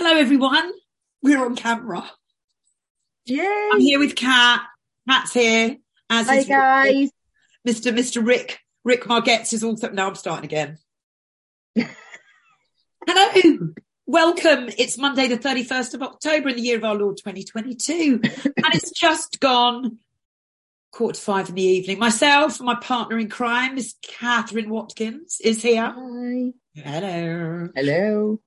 Hello, everyone. We're on camera. Yay! I'm here with Kat. Kat's here. As Hi guys. Mr. Mr. Rick. Rick Margetts is also. Now I'm starting again. Hello. Welcome. It's Monday, the 31st of October in the year of our Lord 2022. and it's just gone quarter to five in the evening. Myself, and my partner in crime, Miss Catherine Watkins, is here. Hi. Hello. Hello.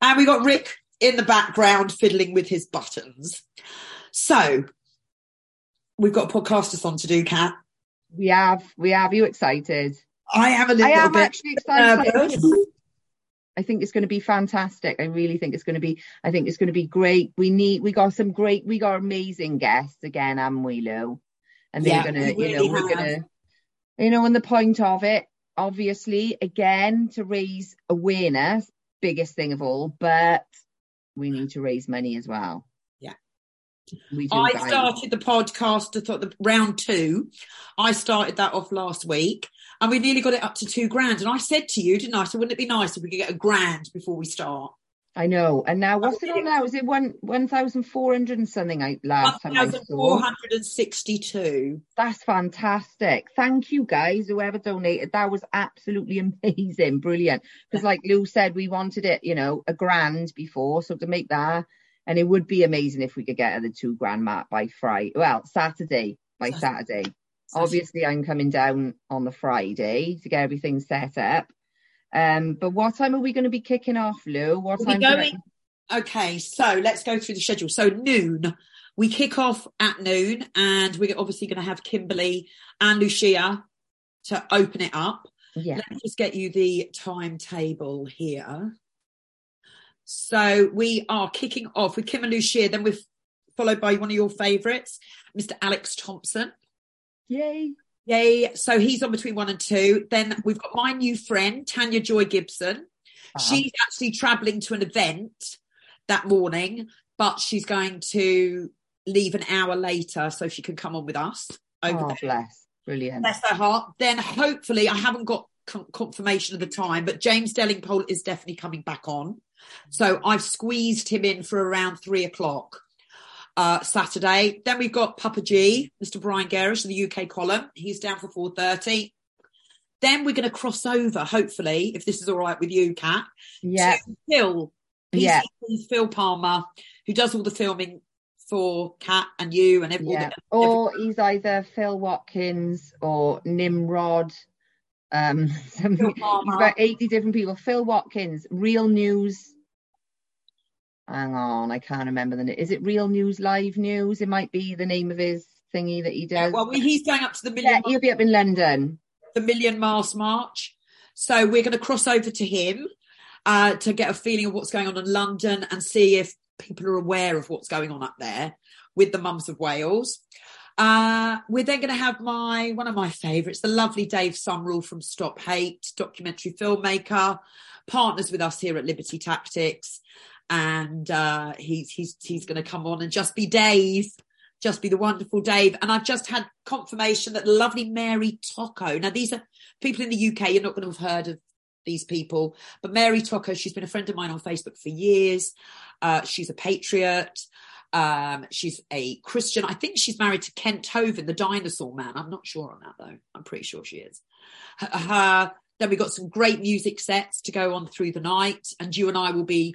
And we got Rick in the background fiddling with his buttons. So we've got podcasters on to do, Kat. We have we have you excited? I am a little I am bit actually excited. nervous. I think it's going to be fantastic. I really think it's going to be. I think it's going to be great. We need. We got some great. We got amazing guests again, haven't we, Lou? And they're Yeah, gonna. we you know, really we're gonna. You know, and the point of it, obviously, again, to raise awareness, biggest thing of all, but we need to raise money as well. Yeah. We. I guys. started the podcast, I thought the round two. I started that off last week and we nearly got it up to two grand. And I said to you, didn't I? So wouldn't it be nice if we could get a grand before we start? I know. And now what's it on now? Is it one one thousand four hundred and something I last time I saw? 1,462. That's fantastic. Thank you guys, whoever donated. That was absolutely amazing, brilliant. Because like Lou said, we wanted it, you know, a grand before. So to make that and it would be amazing if we could get the two grand mark by Friday. Well, Saturday, by Saturday. Obviously I'm coming down on the Friday to get everything set up. Um, but what time are we going to be kicking off, Lou? What We'll time? you Okay, so let's go through the schedule. So noon, we kick off at noon, and we're obviously going to have Kimberly and Lucia to open it up. Yeah. Let me just get you the timetable here. So we are kicking off with Kim and Lucia, then we're followed by one of your favourites, Mr. Alex Thompson. Yay. Yay. So he's on between one and two. Then we've got my new friend, Tanya Joy Gibson. Ah. She's actually travelling to an event that morning, but she's going to leave an hour later so she can come on with us over Oh, bless. Brilliant. Bless her heart. Then hopefully, I haven't got confirmation of the time, but James Delingpole is definitely coming back on. So I've squeezed him in for around three o'clock uh, Saturday. Then we've got Papa G, Mr. Brian Gerrish, in the UK column. He's down for four thirty. Then we're going to cross over, hopefully, if this is all right with you, Kat. Yeah. Phil. Yeah. Phil Palmer, who does all the filming for Kat and you and everyone. Yeah. Or he's either Phil Watkins or Nimrod. Um, some, he's about 80 different people. Phil Watkins, Real News. Hang on, I can't remember the name. Is it Real News Live News? It might be the name of his thingy that he Yeah, does. well, he's going up to the yeah, million, he'll be up in London. the million mask march. So we're going to cross over to him uh, to get a feeling of what's going on in London and see if people are aware of what's going on up there with the Mums of Wales. Uh, we're then going to have my one of my favourites, the lovely Dave Sumrall from Stop Hate, documentary filmmaker, partners with us here at Liberty Tactics, and uh, he's he's he's going to come on and just be Dave, just be the wonderful Dave. And I've just had confirmation that lovely Mary Tocco. Now these are people in the UK. You're not going to have heard of these people, but Mary Tocco. She's been a friend of mine on Facebook for years. Uh, she's a patriot. Um, she's a Christian. I think she's married to Kent Hovind, the dinosaur man. I'm not sure on that though. I'm pretty sure she is. Her, her- then we've got some great music sets to go on through the night, and you and I will be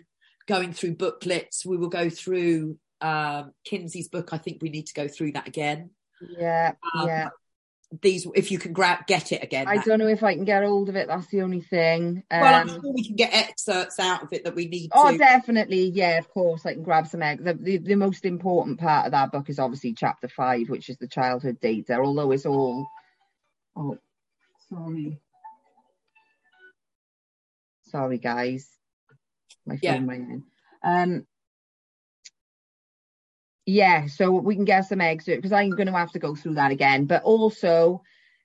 going through booklets. We will go through um, Kinsey's book. I think we need to go through that again. Yeah, Um, yeah. These, if you can grab, get it again. I that- don't know if I can get hold of it. That's the only thing. Um, well, I'm sure we can get excerpts out of it that we need Oh, to. definitely. Yeah, of course. I can grab some eggs. The, the, the most important part of that book is obviously chapter five, which is the childhood data, although it's all. Oh, sorry. Sorry, guys. My phone Yeah. ringing. Um, yeah, so we can get some eggs because I'm going to have to go through that again. But also,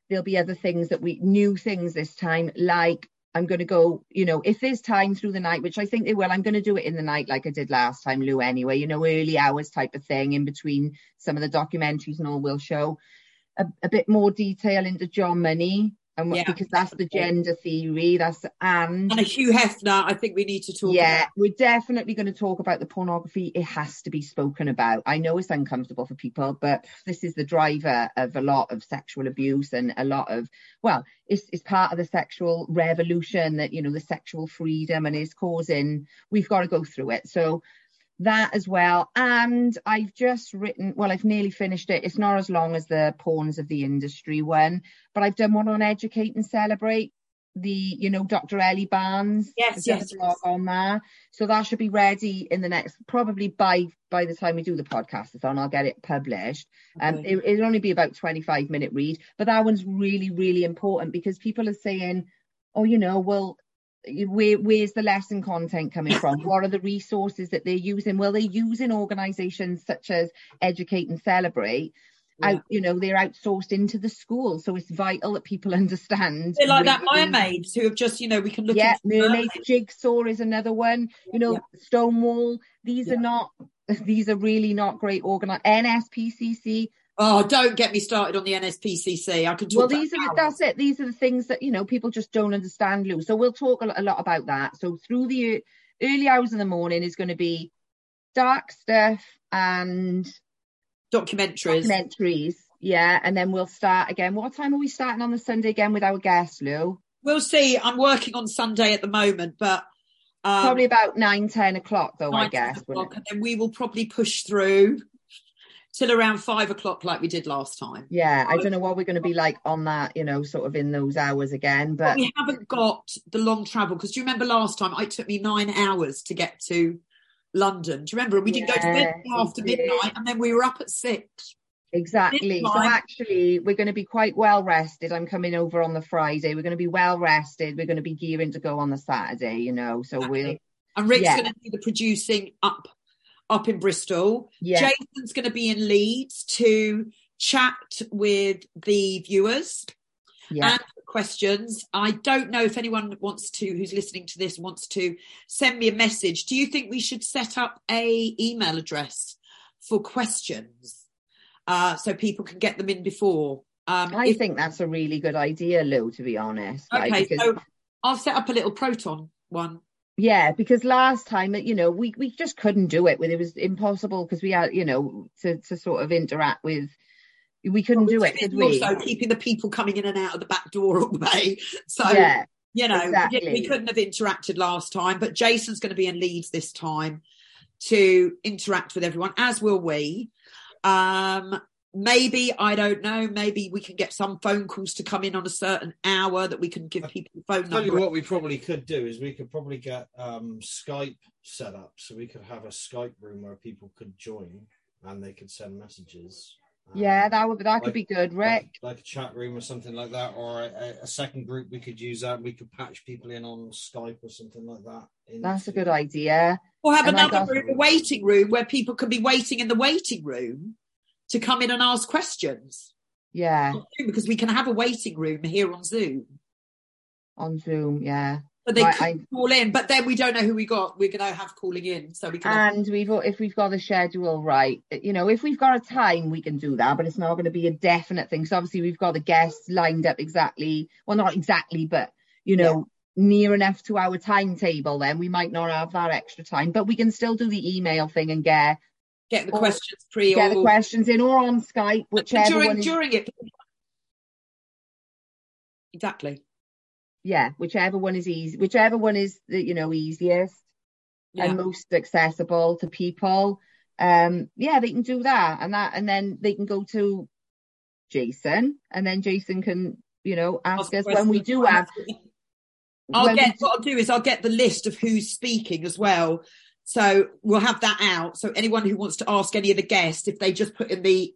there'll be other things that we new things this time, like I'm going to go, you know, if there's time through the night, which I think they will, I'm going to do it in the night like I did last time, Lou, anyway, you know, early hours type of thing in between some of the documentaries and all we'll show a, a bit more detail into John Money And what- Yeah. because that's the gender theory, that's and And a Hugh Hefner, I think we need to talk yeah, about. we're definitely going to talk about the pornography. It has to be spoken about. I know it's uncomfortable for people, but this is the driver of a lot of sexual abuse and a lot of, well, it's, it's part of the sexual revolution that, you know, the sexual freedom and is causing, we've got to go through it. So that as well. And I've just written, well, I've nearly finished it. It's not as long as the Pawns of the Industry one, but I've done one on Educate and Celebrate. The, you know, Dr. Elly Barnes. Yes, yes, blog on that. So that should be ready in the next, probably by by the time we do the podcast it's on, I'll get it published. Um, Okay. it, it'll only be about 25 minute read, but that one's really, really important because people are saying, oh, you know, well, where, where's the lesson content coming from? what are the resources that they're using? Well, they're using organisations such as Educate and Celebrate. Yeah. Out, you know, they're outsourced into the school, so it's vital that people understand. They're like that mermaids who have just, you know, we can look yeah, into the Mermaid Jigsaw is another one. You know, Yeah. Stonewall. These Yeah. are not. These are really not great organized. NSPCC. Oh, don't get me started on the NSPCC. I can talk Well, these are the, that's it. These are the things that you know people just don't understand, Lou. So we'll talk a, lot about that. So through the early hours in the morning is going to be dark stuff and documentaries. documentaries. Yeah, and then we'll start again. What time are we starting on the Sunday again with our guest, Lou? We'll see. I'm working on Sunday at the moment, but um, Probably about nine, ten o'clock, though. I guess. o'clock, and then we will probably push through till around five o'clock, like we did last time. Yeah, I don't know what we're going to be like on that, you know, sort of in those hours again. But But we haven't got the long travel because do you remember last time it took me nine hours to get to London? Do you remember? We didn't go to bed after midnight, and then we were up at six. exactly. So actually, we're going to be quite well rested. I'm coming over on the Friday. We're going to be well rested. We're going to be gearing to go on the Saturday, you know. So we'll, And Rick's Yeah. going to do the producing up up in Bristol. yeah, Jason's going to be in Leeds to chat with the viewers yeah, and questions. I don't know if anyone wants to, who's listening to this, wants to send me a message. Do you think we should set up a email address for questions uh, so people can get them in before? Um, I if- think that's a really good idea, Lou. To be honest, okay, Because- so I'll set up a little Proton one. Yeah, because last time, you know, we, we just couldn't do it. When it was impossible because we had, you know, to, to sort of interact with, we couldn't do it, could we? Also, keeping the people coming in and out of the back door all the way. So yeah, you know, we, Exactly. we couldn't have interacted last time, but Jason's going to be in Leeds this time to interact with everyone, as will we. Um, maybe I don't know. Maybe we can get some phone calls to come in on a certain hour that we can give people the phone Tell you what we probably could do is we could probably get um, Skype set up so we could have a Skype room where people could join and they could send messages. Um, yeah, that would that could be good, like, Rick. like a chat room or something like that, or a, a second group we could use that. We could patch people in on Skype or something like that. That's a good idea. Or have And another got- room, a waiting room where people can be waiting in the waiting room to come in and ask questions. Yeah, Because we can have a waiting room here on Zoom. on Zoom. Yeah, But they Right, could call in, but then we don't know who we got. We're going to have calling in, so we can. have- and we've if we've got the schedule right, you know, if we've got a time, we can do that. But it's not going to be a definite thing. So obviously, we've got the guests lined up exactly. Well, not exactly, but you know. Near enough to our timetable, then we might not have that extra time, but we can still do the email thing and get get the or questions pre get the questions in or on Skype, whichever during is, during it. Exactly. yeah, whichever one is easy, whichever one is the, you know easiest Yeah. and most accessible to people. Um, yeah, they can do that, and that, and then they can go to Jason, and then Jason can, you know, ask us when we do have. I'll get do- what I'll do is I'll get the list of who's speaking as well. So we'll have that out. So anyone who wants to ask any of the guests, if they just put in the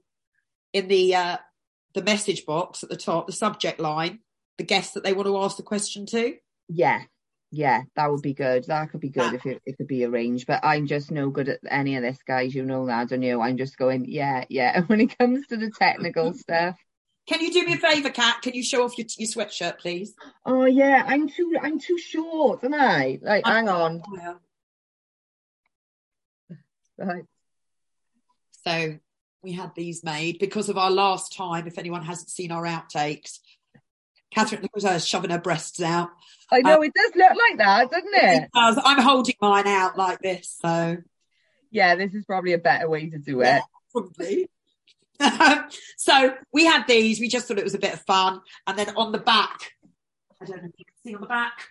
in the uh the message box at the top, the subject line, the guest that they want to ask the question to. yeah, yeah, that would be good. That could be good Yeah. if it, it could be arranged. But I'm just no good at any of this, guys. You know that, don't you? I'm just going, yeah, yeah. When it comes to the technical stuff. Can you do me a favour, Kat? Can you show off your, your sweatshirt, please? Oh yeah, I'm too I'm too short, am I? Like, hang on. Right. So we had these made because of our last time. If anyone hasn't seen our outtakes, Catherine, look at her shoving her breasts out. I know um, it does look like that, doesn't it? It does. I'm holding mine out like this, so Yeah, this is probably a better way to do it. Yeah. probably. so we had these. We just thought it was a bit of fun, and then on the back, I don't know if you can see on the back.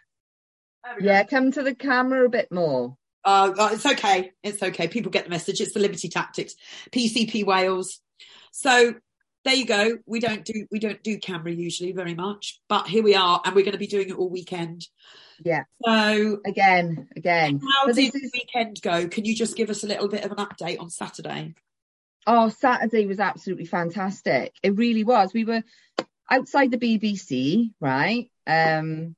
We go. Yeah, come to the camera a bit more. Uh, uh, it's okay. It's okay. People get the message. It's the Liberty Tactics, PCP Wales. So there you go. We don't do we don't do camera usually very much, but here we are, and we're going to be doing it all weekend. Yeah. So Again, again. how did the is- weekend go? Can you just give us a little bit of an update on Saturday? Oh, Saturday was absolutely fantastic. It really was. We were outside the BBC, right? Um,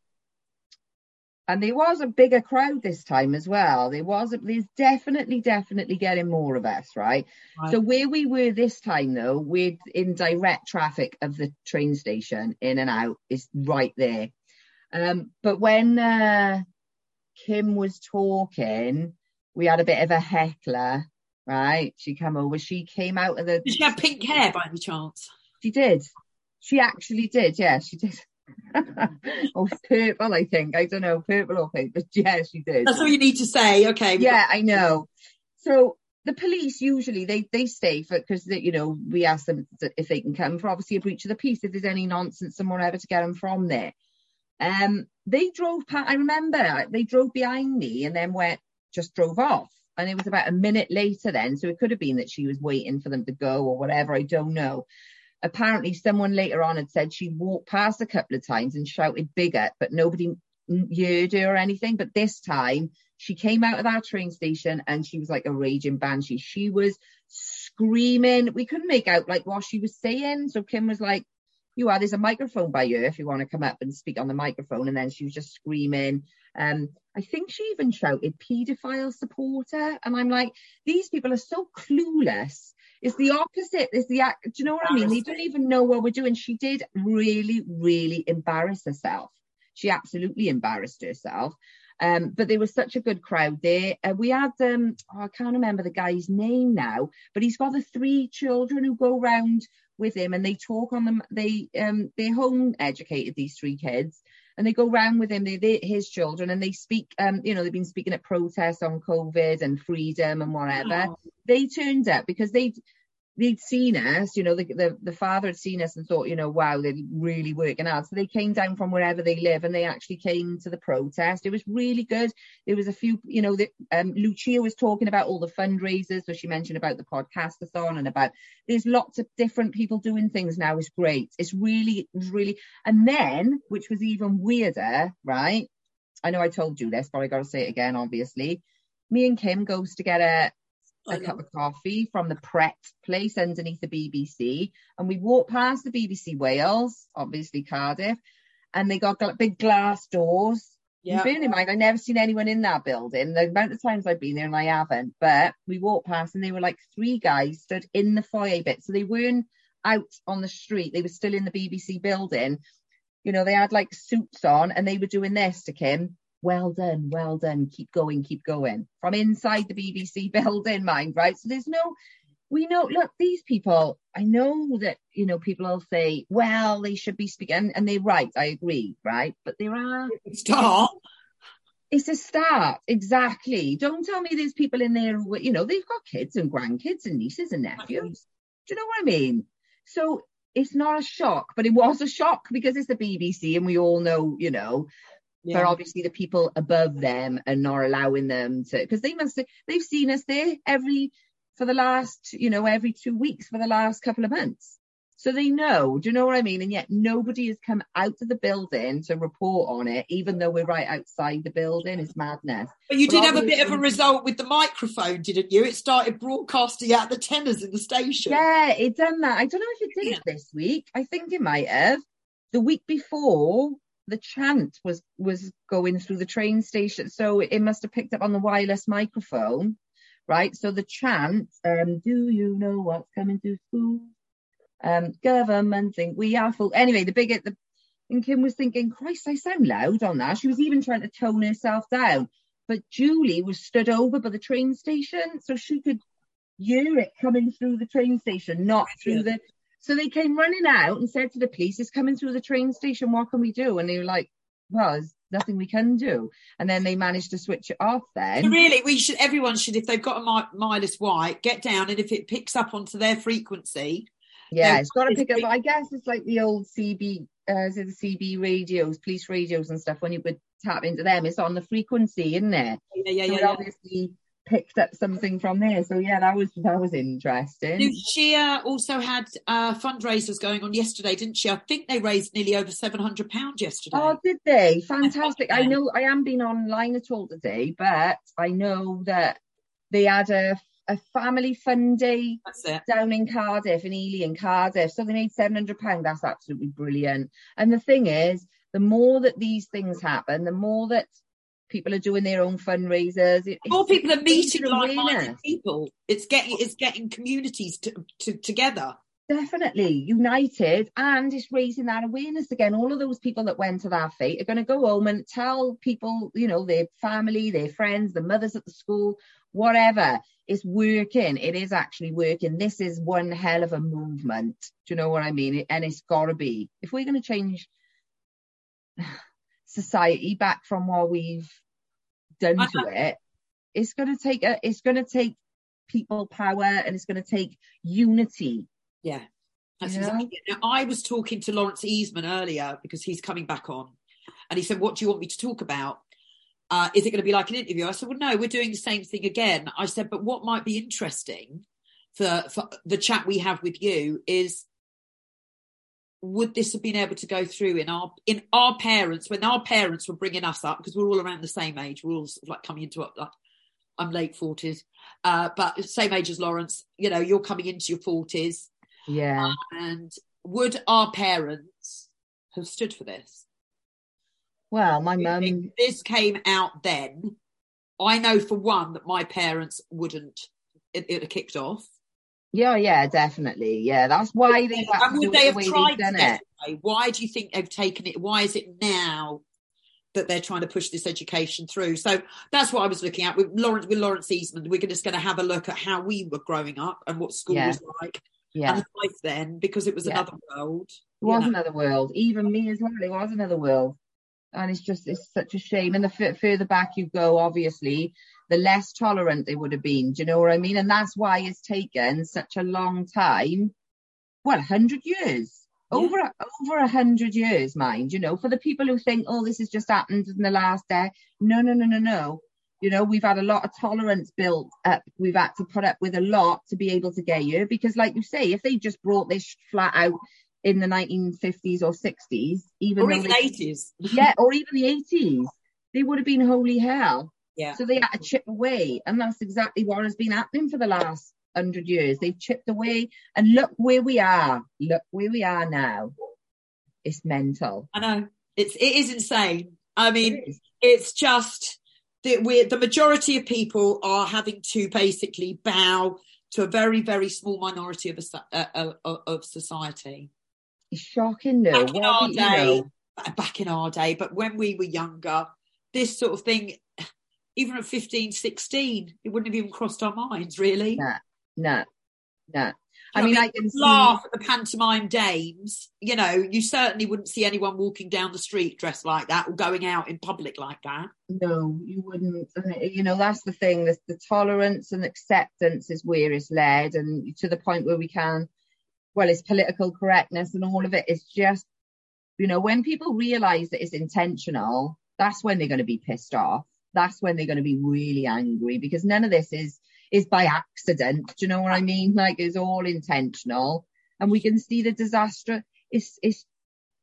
and there was a bigger crowd this time as well. There was, there's definitely, definitely getting more of us, right? Right. So where we were this time though, we're in direct traffic of the train station, in and out, is right there. Um, but when uh, Kim was talking, we had a bit of a heckler, right? She came over. She came out of the. Did she have pink hair by any chance? She did. She actually did. Yeah, she did. Oh, purple, I think. I don't know, purple or pink, but yeah, she did. That's all you need to say. Okay. Yeah, I know. So the police usually they they stay for because you know we ask them if they can come for obviously a breach of the peace if there's any nonsense and whatever to get them from there. Um, they drove past. I remember they drove behind me and then went just drove off. And it was about a minute later then, so it could have been that she was waiting for them to go or whatever. I don't know. Apparently, someone later on had said she walked past a couple of times and shouted bigger, but nobody heard her or anything. But this time, she came out of that train station and she was like a raging banshee. She was screaming. We couldn't make out like what she was saying. So Kim was like, you are, there's a microphone by you if you want to come up and speak on the microphone. And then she was just screaming. Um, I think she even shouted paedophile supporter. And I'm like, these people are so clueless. It's the opposite. It's the act. Do you know what I mean? They don't even know what we're doing. She did really, really embarrass herself. She absolutely embarrassed herself. Um, but there was such a good crowd there. Uh, we had, um, oh, I can't remember the guy's name now, but he's got the three children who go round with him and they talk on them. They, um, they're home educated, these three kids, and they go round with him. They, they his children, and they speak. Um, you know, they've been speaking at protests on COVID and freedom and whatever. Oh, They turned up because they they'd seen us, you know, the, the the father had seen us and thought, you know, wow, they're really working hard. So they came down from wherever they live and they actually came to the protest. It was really good. There was a few, you know, the, um, Lucia was talking about all the fundraisers. So she mentioned about the podcastathon and about there's lots of different people doing things now. It's great. It's really, it's really, and then, which was even weirder, right? I know I told you this, but I got to say it again, obviously. Me and Kim goes to get a, I a know. cup of coffee from the Pret place underneath the BBC, and we walked past the BBC Wales, obviously Cardiff, and they got big glass doors. Yeah. Bearing in mind, I've never seen anyone in that building. The amount of times I've been there and I haven't, but we walked past and they were like three guys stood in the foyer bit, so they weren't out on the street. They were still in the BBC building. You know, they had like suits on and they were doing this to Kim. Well done, well done. Keep going, keep going. From inside the BBC building, mind, right? So there's no, we know, look, these people, I know that, you know, people will say, well, they should be speaking, and, and they're right, I agree, right? But there are, Start. it's a start, exactly. Don't tell me there's people in there who, you know, they've got kids and grandkids and nieces and nephews. Do you know what I mean? So it's not a shock, but it was a shock because it's the BBC and we all know, you know, but Yeah. obviously the people above them are not allowing them to because they must they've seen us there every for the last you know every two weeks for the last couple of months so they know do you know what i mean and yet nobody has come out of the building to report on it even though we're right outside the building it's madness But you But did have a bit of a result with the microphone, didn't you? It started broadcasting out the tenors in the station. yeah it done that i don't know if it did Yeah. it this week i think it might have the week before the chant was was going through the train station. So it must have picked up on the wireless microphone right? So the chant um do you know what's coming to school? Um government think we are full. Anyway the big the and kim was thinking christ i sound loud on that. She was even trying to tone herself down. But julie was stood over by the train station so she could hear it coming through the train station not through the So they came running out and said to the police, it's coming through the train station. What can we do? And they were like, well, there's nothing we can do. And then they managed to switch it off then. So really, we should, everyone should, if they've got a mi- Midas White, get down and if it picks up onto their frequency, Yeah, it's got to pick up. I guess it's like the old CB, uh, is it the CB radios, police radios and stuff. When you would tap into them, it's on the frequency, isn't it? yeah, yeah, so yeah. obviously picked up something from there. So yeah, that was that was interesting. Lucia also had uh, fundraisers going on yesterday, didn't she? I think they raised nearly over seven hundred pounds yesterday. Oh, did they? Fantastic. I know I haven't been online at all today, but I know that they had a a family fun day down in Cardiff, in Ely in Cardiff. So they made seven hundred pounds. That's absolutely brilliant. And the thing is, the more that these things happen, the more that people are doing their own fundraisers. It, More people are meeting like-minded people. It's getting it's getting communities to, to, together. Definitely united, and it's raising that awareness again. All of those people that went to that fete are going to go home and tell people, you know, their family, their friends, the mothers at the school, whatever. It's working. It is actually working. This is one hell of a movement. Do you know what I mean? And it's got to be. If we're going to change society back from what we've done I to it, it's going to take a. It's going to take people power, and it's going to take unity. Yeah. That's Yeah. exactly it. Now, I was talking to Lawrence Easman earlier because he's coming back on. And he said, What do you want me to talk about? Uh, is it going to be like an interview? I said, Well, no, we're doing the same thing again. I said, But what might be interesting for, for the chat we have with you is would this have been able to go through in our in our parents when our parents were bringing us up because we're all around the same age we're all sort of like coming into it like I'm late forties uh but same age as Lawrence you know you're coming into your forties Yeah. and would our parents have stood for this? Well, my mum, this came out then. I know for one that my parents wouldn't. It, it kicked off. Yeah, yeah, definitely. Yeah, that's why they. And would they have way tried done it. Why do you think they've taken it? Why is it now that they're trying to push this education through? So that's what I was looking at with Lawrence. With Lawrence Eastman, we're just going to have a look at how we were growing up and what school Yeah. was like Yeah, and life then, because it was Yeah. another world. it was know. another world. Even me as well, it was another world. And it's just, it's such a shame. And the f- further back you go, obviously, the less tolerant they would have been. Do you know what I mean? And that's why it's taken such a long time. Well, 100 years. Yeah. Over over a hundred years, mind. You know, for the people who think, oh, this has just happened in the last day. No, no, no, no, no. You know, we've had a lot of tolerance built up. We've had to put up with a lot to be able to get you. Because, like you say, if they just brought this flat out in the 1950s or 60s, even Or even they, eighties. yeah, or even the 80s, they would have been holy hell. Yeah. So they had to chip away, and that's exactly what has been happening for the last hundred years. They've chipped away, and look where we are. Look where we are now. It's mental. I know it's it is insane. I mean, It it's just that we're the majority of people are having to basically bow to a very very small minority of a, uh, uh, of of society. It's shocking, though. Back in What our you day, know, back in our day, but when we were younger, this sort of thing, even at 15, 16, it wouldn't have even crossed our minds, really. No. no, no. I mean, I can see. laugh at the pantomime dames. You know, you certainly wouldn't see anyone walking down the street dressed like that or going out in public like that. No, you wouldn't. And, You know, that's the thing. The, the tolerance and acceptance is where it's led, and to the point where we can. Well, it's political correctness and all of it. It's just, you know, when people realise that it's intentional, that's when they're going to be pissed off. That's when they're going to be really angry because none of this is is by accident. Do you know what I mean? Like it's all intentional, and we can see the disaster. It's it's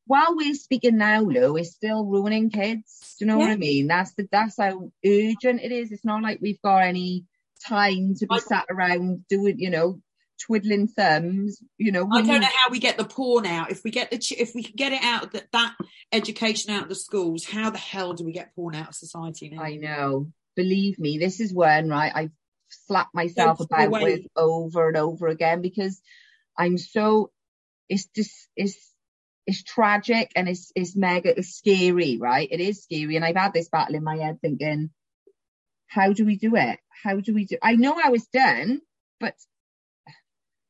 while we're speaking now, Lou, it's still ruining kids. Do you know what I mean? That's the that's how urgent it is. It's not like we've got any time to be sat around doing, you know, twiddling thumbs. You know, I don't know how we get the porn out. If we get the ch- if we can get it out the, that education out of the schools, how the hell do we get porn out of society now? I know. Believe me, this is when right. I've slapped myself Don't about with over and over again because I'm so. It's just it's it's tragic and it's it's mega it's scary, right? It is scary, and I've had this battle in my head thinking, how do we do it? How do we do? I know how it's done, but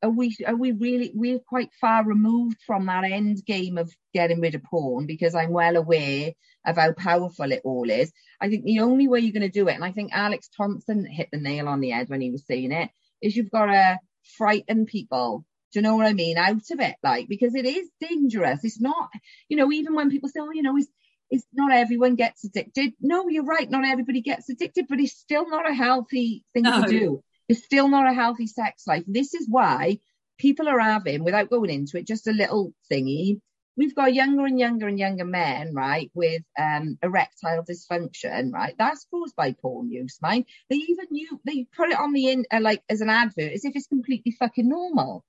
are we are we really we're quite far removed from that end game of getting rid of porn because I'm well aware of how powerful it all is. I think the only way you're going to do it, and I think Alex Thompson hit the nail on the head when he was saying it, is you've got to frighten people. Do you know what I mean? Out of it, like because it is dangerous. It's not, you know, even when people say, oh, you know, it's it's not everyone gets addicted. No, you're right, not everybody gets addicted, but it's still not a healthy thing no. to do. It's still not a healthy sex life. This is why people are having, without going into it, just a little thingy. We've got younger and younger and younger men, right, with um, erectile dysfunction, right? That's caused by porn use, mind. They even you they put it on the in uh, like as an advert as if it's completely fucking normal.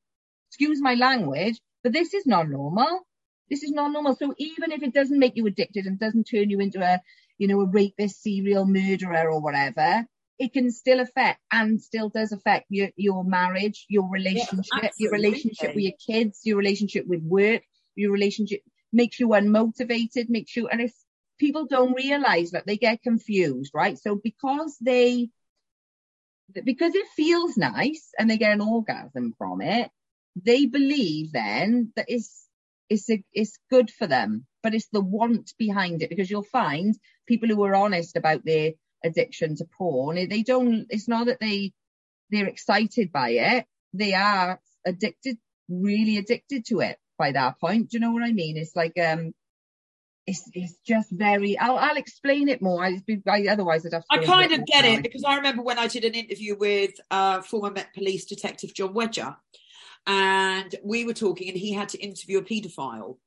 Excuse my language, but this is not normal. This is not normal. So even if it doesn't make you addicted and doesn't turn you into a, you know, a rapist, serial murderer or whatever, it can still affect and still does affect your, your marriage, your relationship, yeah, your relationship with your kids, your relationship with work, your relationship makes you unmotivated, makes you, and if people don't realize that they get confused, right? So because they, because it feels nice and they get an orgasm from it, they believe then that it's, it's, a, it's good for them, but it's the want behind it because you'll find people who are honest about their addiction to porn. They don't, it's not that they, they're excited by it. They are addicted, really addicted to it by that point. Do you know what I mean? It's like, um, it's, it's just very, I'll, I'll explain it more. I, I, otherwise I'd have to. I kind of get it because I remember when I did an interview with uh, former Met Police Detective John Wedger and we were talking and he had to interview a paedophile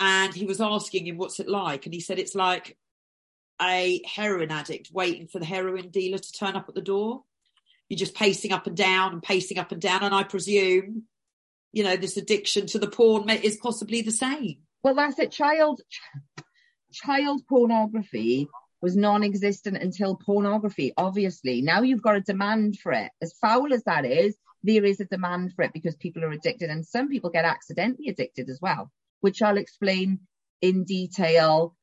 and he was asking him what's it like and he said it's like a heroin addict waiting for the heroin dealer to turn up at the door. You're just pacing up and down and pacing up and down. And I presume, you know, this addiction to the porn is possibly the same. Well, that's it. Child, child pornography was non-existent until pornography. Obviously, now you've got a demand for it. As foul as that is, there is a demand for it because people are addicted, and some people get accidentally addicted as well, which I'll explain in detail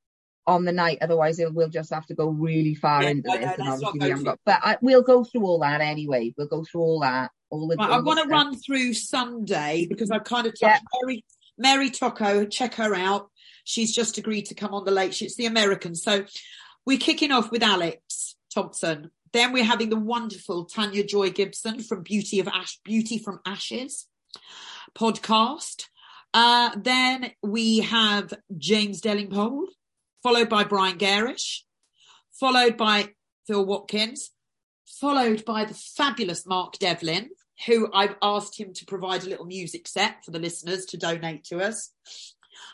on the night. Otherwise, we'll just have to go really far yeah, into no, this. No, and obviously, we haven't got, but I, we'll go through all that anyway. We'll go through all that. All the. Right, all I want to run through Sunday because I've kind of touched yeah. Mary, Mary Tocco. Check her out. She's just agreed to come on the late. She's the American. So we're kicking off with Alex Thompson. Then we're having the wonderful Tanya Joy Gibson from Beauty of Ash, Beauty from Ashes podcast. Uh, then we have James Delingpole followed by Brian Gerrish, followed by Phil Watkins, followed by the fabulous Mark Devlin, who I've asked him to provide a little music set for the listeners to donate to us.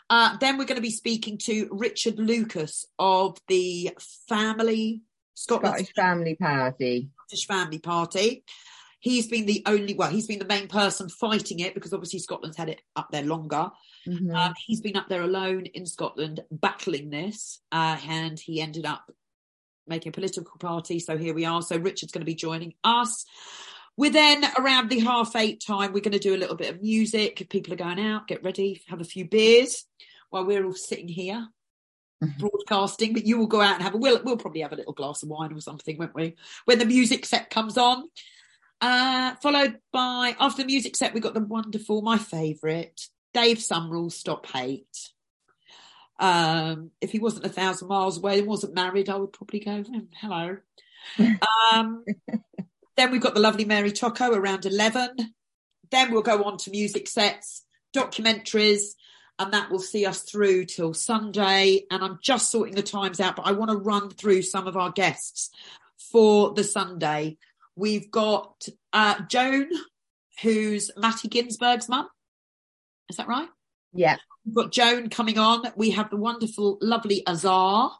Uh, then we're going to be speaking to Richard Lucas of the Family Scottish Scottish Family Party. Scottish Family Party. He's been the only well, he's been the main person fighting it because obviously Scotland's had it up there longer. Mm-hmm. Um, he's been up there alone in Scotland battling this, uh, and he ended up making a political party. So here we are. So Richard's going to be joining us. We're then around the half eight time. We're going to do a little bit of music. If people are going out, get ready, have a few beers while we're all sitting here mm-hmm. broadcasting. But you will go out and have a. We'll we'll probably have a little glass of wine or something, won't we? When the music set comes on. Uh, followed by after the music set, we got the wonderful, my favourite, Dave Sumrall, Stop Hate. Um, if he wasn't a thousand miles away and wasn't married, I would probably go, oh, hello. um, then we've got the lovely Mary Tocco around 11. Then we'll go on to music sets, documentaries, and that will see us through till Sunday. And I'm just sorting the times out, but I want to run through some of our guests for the Sunday. We've got uh, Joan, who's Matty Ginsberg's mum. Is that right? Yeah. We've got Joan coming on. We have the wonderful, lovely Azar.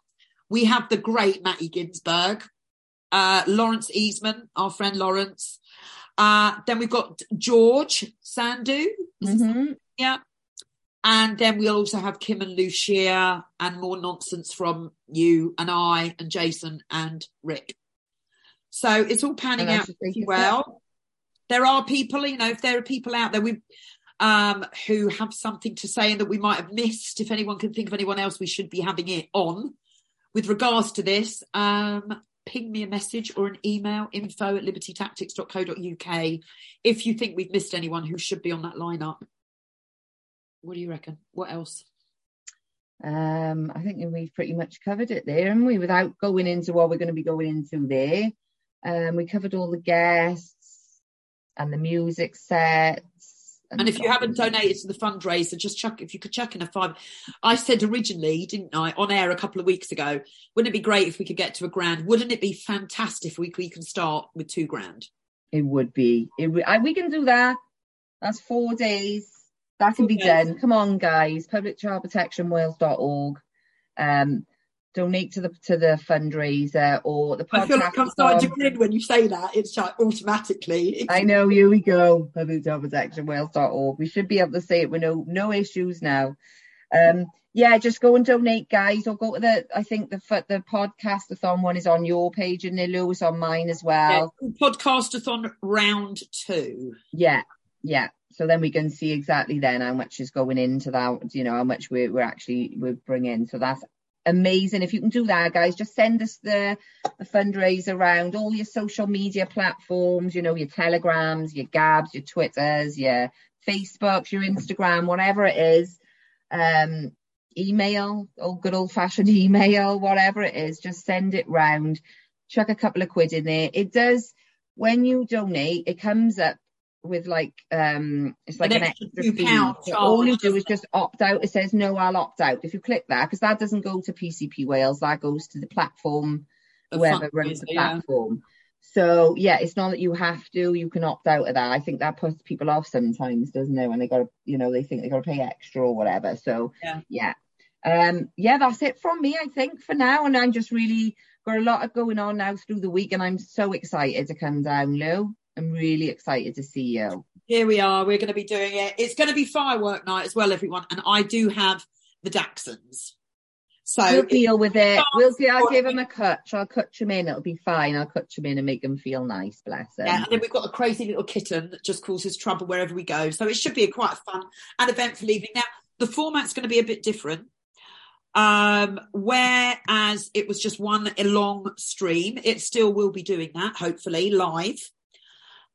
We have the great Matty Ginsberg. Uh, Lawrence Easman, our friend Lawrence. Uh, then we've got George Sandhu. Mm-hmm. Yeah. And then we'll also have Kim and Lucia and more nonsense from you and I and Jason and Rick. So it's all panning out well. There are people, you know, if there are people out there, we um, who have something to say and that we might have missed. If anyone can think of anyone else we should be having it on with regards to this, um, ping me a message or an email info at libertytactics.co.uk if you think we've missed anyone who should be on that lineup. What do you reckon? What else? Um, I think we've pretty much covered it there, haven't we? Without going into what we're going to be going into there. Um, we covered all the guests and the music sets. And if you haven't donated to the fundraiser, just chuck if you could chuck in a five. I said originally, didn't I, on air a couple of weeks ago, wouldn't it be great if we could get to a grand? Wouldn't it be fantastic if we, we can start with two grand? It would be. It, we can do that. That's four days. That can be done. Come on, guys. Public Child Protection Publicchildprotectionwales.org. Um, donate to the to the fundraiser or the podcast. I feel like I'm starting to grin when you say that. It's like automatically. I know. Here we go. Publicchildprotectionwales.org. We should be able to say it with no no issues now. Um, yeah, just go and donate, guys, or go to the. I think the the podcastathon one is on your page, and Lewis on mine as well. Yeah, podcastathon round two. Yeah, yeah so then we can see exactly then how much is going into that you know how much we're, we're actually we're bringing so that's amazing. If you can do that guys just send us the, the fundraiser around all your social media platforms you know your telegrams your gabs your twitters your facebooks your instagram whatever it is. Um email old good old fashioned email whatever it is just send it round. Chuck a couple of quid in there. It does when you donate it comes up with like um it's like an, an extra, extra fee. So all you do is just opt out. It says no, I'll opt out. If you click that, because that doesn't go to PCP Wales, that goes to the platform, the whoever runs the platform. So yeah, it's not that you have to, you can opt out of that. I think that puts people off sometimes, doesn't it? When they gotta, you know, they think they gotta pay extra or whatever. So yeah. yeah. Um yeah, that's it from me, I think, for now. And I'm just really got a lot of going on now through the week and I'm so excited to come down, Lou. I'm really excited to see you. Here we are. We're going to be doing it. It's going to be firework night as well, everyone. And I do have the Dachshunds. So we'll deal with it. We'll see. I'll give them a cut. I'll cut them in. It'll be fine. I'll cut them in and make them feel nice. Bless them. Yeah, and then we've got a crazy little kitten that just causes trouble wherever we go. So it should be a quite fun and eventful evening. Now the format's going to be a bit different. Um, whereas it was just one long stream, it still will be doing that, hopefully live.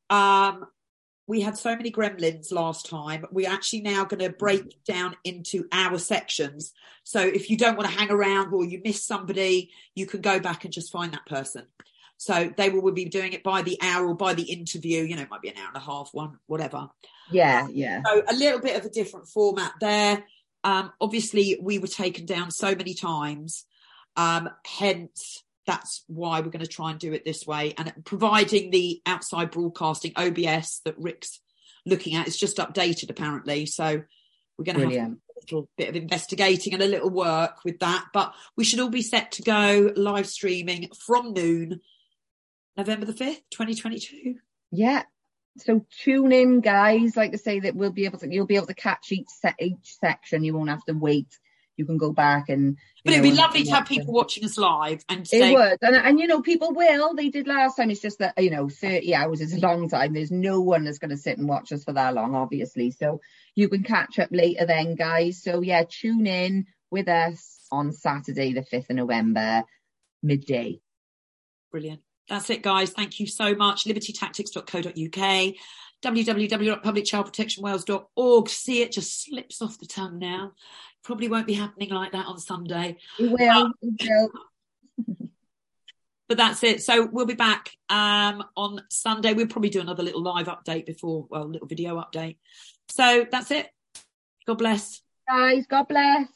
Um, we had so many gremlins last time. We're actually now going to break down into our sections. So if you don't want to hang around or you miss somebody, you can go back and just find that person. So they will, will be doing it by the hour or by the interview. You know, it might be an hour and a half, one, whatever. Yeah, yeah. So a little bit of a different format there. Um, obviously, we were taken down so many times. Um, hence, that's why we're going to try and do it this way. And providing the outside broadcasting OBS that Rick's looking at is just updated apparently. So we're going to Brilliant. have a little bit of investigating and a little work with that. But we should all be set to go live streaming from noon, November the 5th, 2022. Yeah. So tune in, guys. Like I say, that we'll be able to, you'll be able to catch each set, each section. You won't have to wait you can go back and. But it'd be lovely to have people watching us live and. It would, and, and you know, people will. They did last time. It's just that you know, thirty hours is a long time. There's no one that's going to sit and watch us for that long, obviously. So you can catch up later, then, guys. So yeah, tune in with us on Saturday, the fifth of November, midday. Brilliant. That's it, guys. Thank you so much. Libertytactics.co.uk www.publicchildprotectionwales.org. See it just slips off the tongue now. Probably won't be happening like that on Sunday. It will. It but that's it. So we'll be back um, on Sunday. We'll probably do another little live update before, well, little video update. So that's it. God bless. Guys, God bless.